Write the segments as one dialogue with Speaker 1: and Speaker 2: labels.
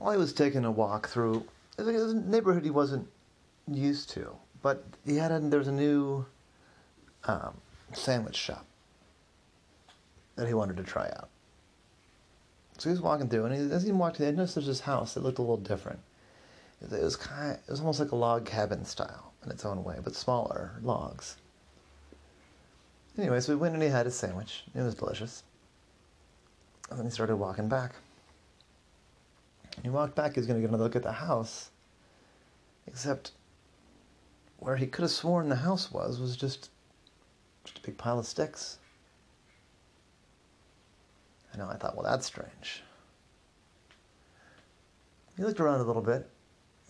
Speaker 1: while he was taking a walk through it was a neighborhood he wasn't used to, but he had a, there was a new um, sandwich shop that he wanted to try out. So he was walking through, and he, as he walked in, I noticed there's this house that looked a little different. It was kind, of, it was almost like a log cabin style in its own way, but smaller logs. Anyway, so we went and he had his sandwich. It was delicious. And then he started walking back. And he walked back, he was going to get another look at the house. Except where he could have sworn the house was, was just, just a big pile of sticks. I know, I thought, well, that's strange. He looked around a little bit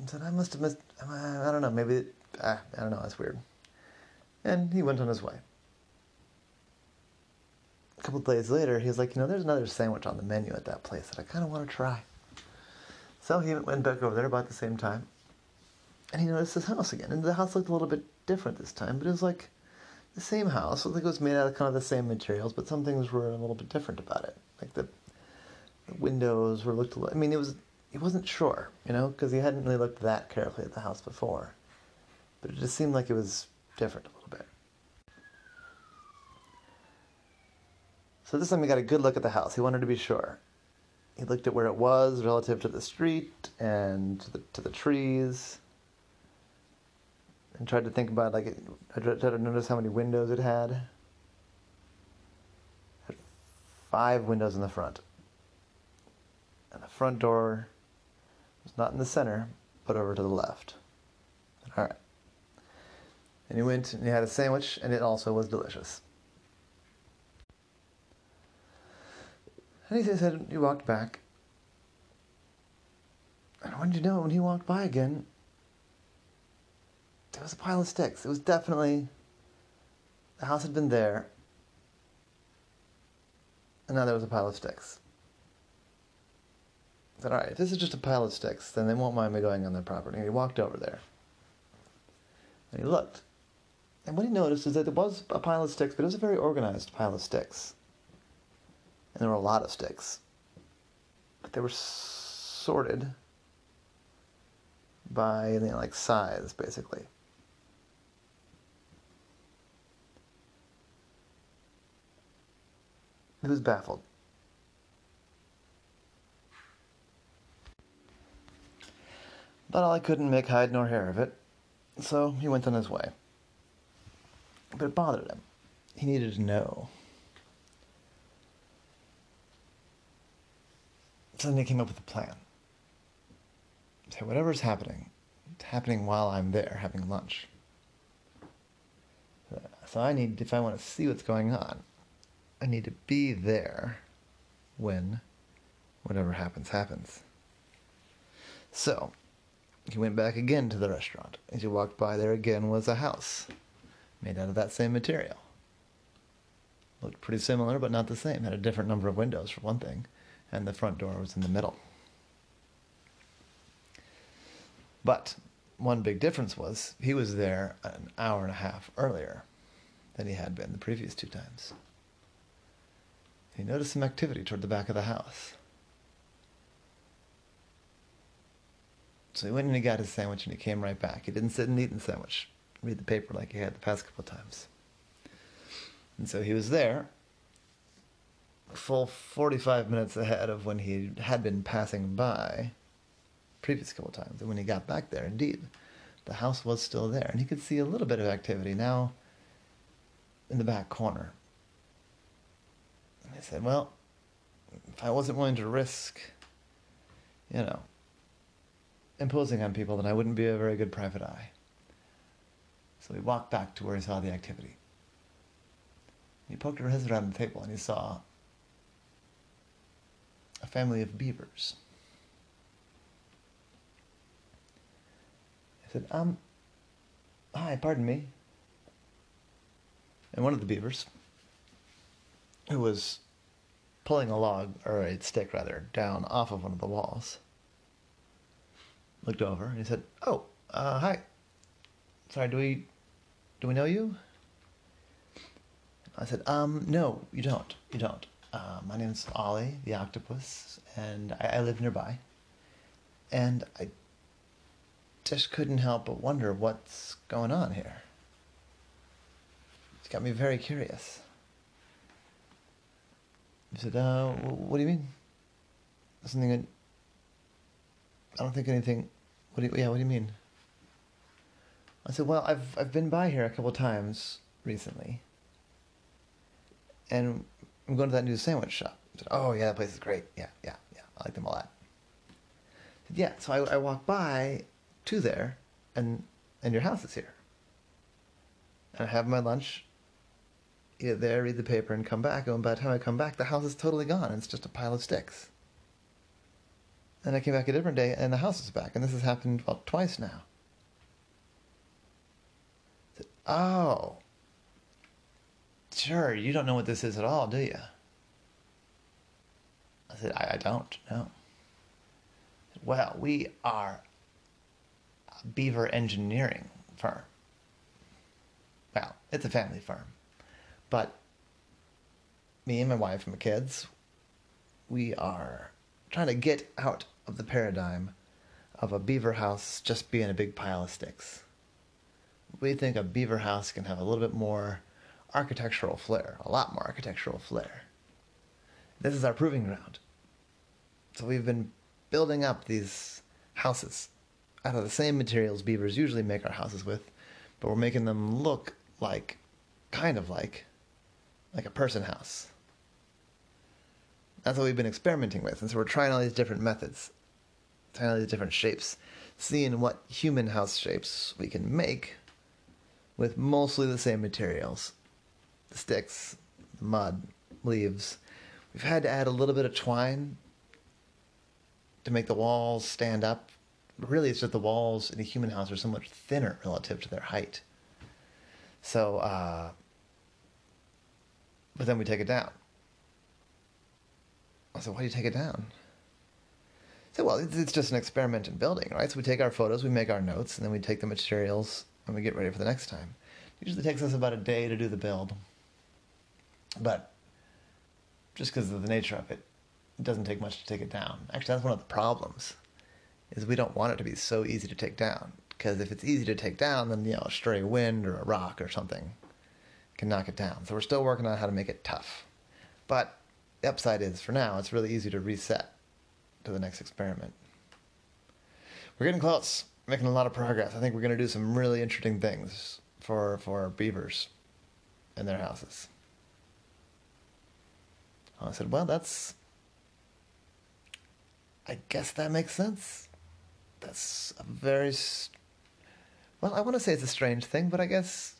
Speaker 1: and said, I must have missed, I, don't know, maybe, it, ah, I don't know, that's weird. And he went on his way. A couple days later, he was like, you know, there's another sandwich on the menu at that place that I kind of want to try. So he went back over there about the same time, and he noticed his house again. And the house looked a little bit different this time, but it was like the same house. I think it was made out of kind of the same materials, but some things were a little bit different about it. Like the, the windows were looked. A little, I mean, it was he wasn't sure, you know, because he hadn't really looked that carefully at the house before. But it just seemed like it was different a little bit. So this time he got a good look at the house. He wanted to be sure. He looked at where it was relative to the street and to the, to the trees and tried to think about like I tried to notice how many windows it had. It had five windows in the front, and the front door was not in the center, but over to the left. All right. And he went and he had a sandwich, and it also was delicious. And he said he walked back. And did you know when he walked by again, there was a pile of sticks. It was definitely the house had been there, and now there was a pile of sticks. I said, all right, if this is just a pile of sticks, then they won't mind me going on their property. And he walked over there. And he looked. And what he noticed is that there was a pile of sticks, but it was a very organized pile of sticks. And there were a lot of sticks. But they were sorted by you know, like size, basically. He was baffled. But I couldn't make hide nor hair of it, so he went on his way. But it bothered him. He needed to know. So then he came up with a plan. So whatever's happening, it's happening while I'm there having lunch. So I need, if I want to see what's going on, I need to be there when whatever happens, happens. So, he went back again to the restaurant. As he walked by, there again was a house made out of that same material. Looked pretty similar, but not the same. Had a different number of windows, for one thing, and the front door was in the middle. But one big difference was he was there an hour and a half earlier than he had been the previous two times. He noticed some activity toward the back of the house. So he went and he got his sandwich and he came right back. He didn't sit and eat the sandwich, read the paper like he had the past couple of times. And so he was there, full 45 minutes ahead of when he had been passing by previous couple times. And when he got back there, indeed, the house was still there. And he could see a little bit of activity now in the back corner. And I said, well, if I wasn't willing to risk, you know, imposing on people, then I wouldn't be a very good private eye. So he walked back to where he saw the activity. He poked his head around the table and he saw a family of beavers. I said, um, hi, pardon me. And one of the beavers, who was pulling a log, or a stick rather, down off of one of the walls, looked over and he said, "Oh, uh, hi. Sorry, do we do we know you?" I said, "Um, no, you don't. You don't. Uh, my name's Ollie, the octopus, and I, I live nearby. And I just couldn't help but wonder what's going on here. It's got me very curious. He said, uh, what do you mean? Something, I don't think anything, what do you, yeah, what do you mean? I said, well, I've, I've been by here a couple times recently. And I'm going to that new sandwich shop. Said, oh, yeah, that place is great. Yeah, yeah, yeah. I like them a lot. Said, yeah, so I, I by to there, and, and your house is here. And I have my lunch, eat there, read the paper, and come back. And by the time I come back, the house is totally gone. It's just a pile of sticks. And I came back a different day, and the house is back. And this has happened, well, twice now. I said, oh, sure, you don't know what this is at all, do you? I said, I, I don't, no. Well, we are a beaver engineering firm. Well, it's a family firm. But me and my wife and my kids, we are trying to get out of the paradigm of a beaver house just being a big pile of sticks. We think a beaver house can have a little bit more architectural flair, a lot more architectural flair. This is our proving ground. So we've been building up these houses out of the same materials beavers usually make our houses with, but we're making them look like, kind of like, like a person house. That's what we've been experimenting with, and so we're trying all these different methods, trying all these different shapes, seeing what human house shapes we can make with mostly the same materials the sticks, the mud, leaves. We've had to add a little bit of twine to make the walls stand up. Really, it's just the walls in a human house are so much thinner relative to their height. So, uh, but then we take it down. I said, why do you take it down? I said, well, it's just an experiment in building, right? So we take our photos, we make our notes, and then we take the materials and we get ready for the next time. It usually takes us about a day to do the build. But just because of the nature of it, it doesn't take much to take it down. Actually, that's one of the problems, is we don't want it to be so easy to take down. Because if it's easy to take down, then you know a stray wind or a rock or something can knock it down. So we're still working on how to make it tough. But the upside is, for now, it's really easy to reset to the next experiment. We're getting close, making a lot of progress. I think we're going to do some really interesting things for for beavers and their houses. I said, well, that's. I guess that makes sense. That's a very. Well, I want to say it's a strange thing, but I guess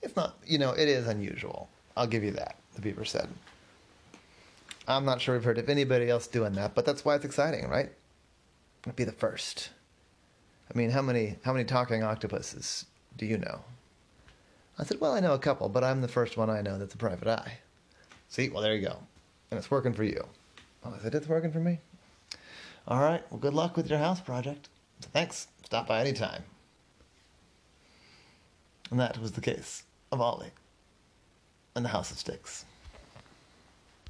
Speaker 1: it's not. You know, it is unusual. I'll give you that, the beaver said. I'm not sure we've heard of anybody else doing that, but that's why it's exciting, right? It'd be the first. I mean, how many how many talking octopuses do you know? I said, well, I know a couple, but I'm the first one I know that's a private eye. See, well, there you go. And it's working for you. Oh, is it it's working for me? All right, well, good luck with your house project. Thanks. Stop by anytime. And that was the case of Ollie and the House of Sticks.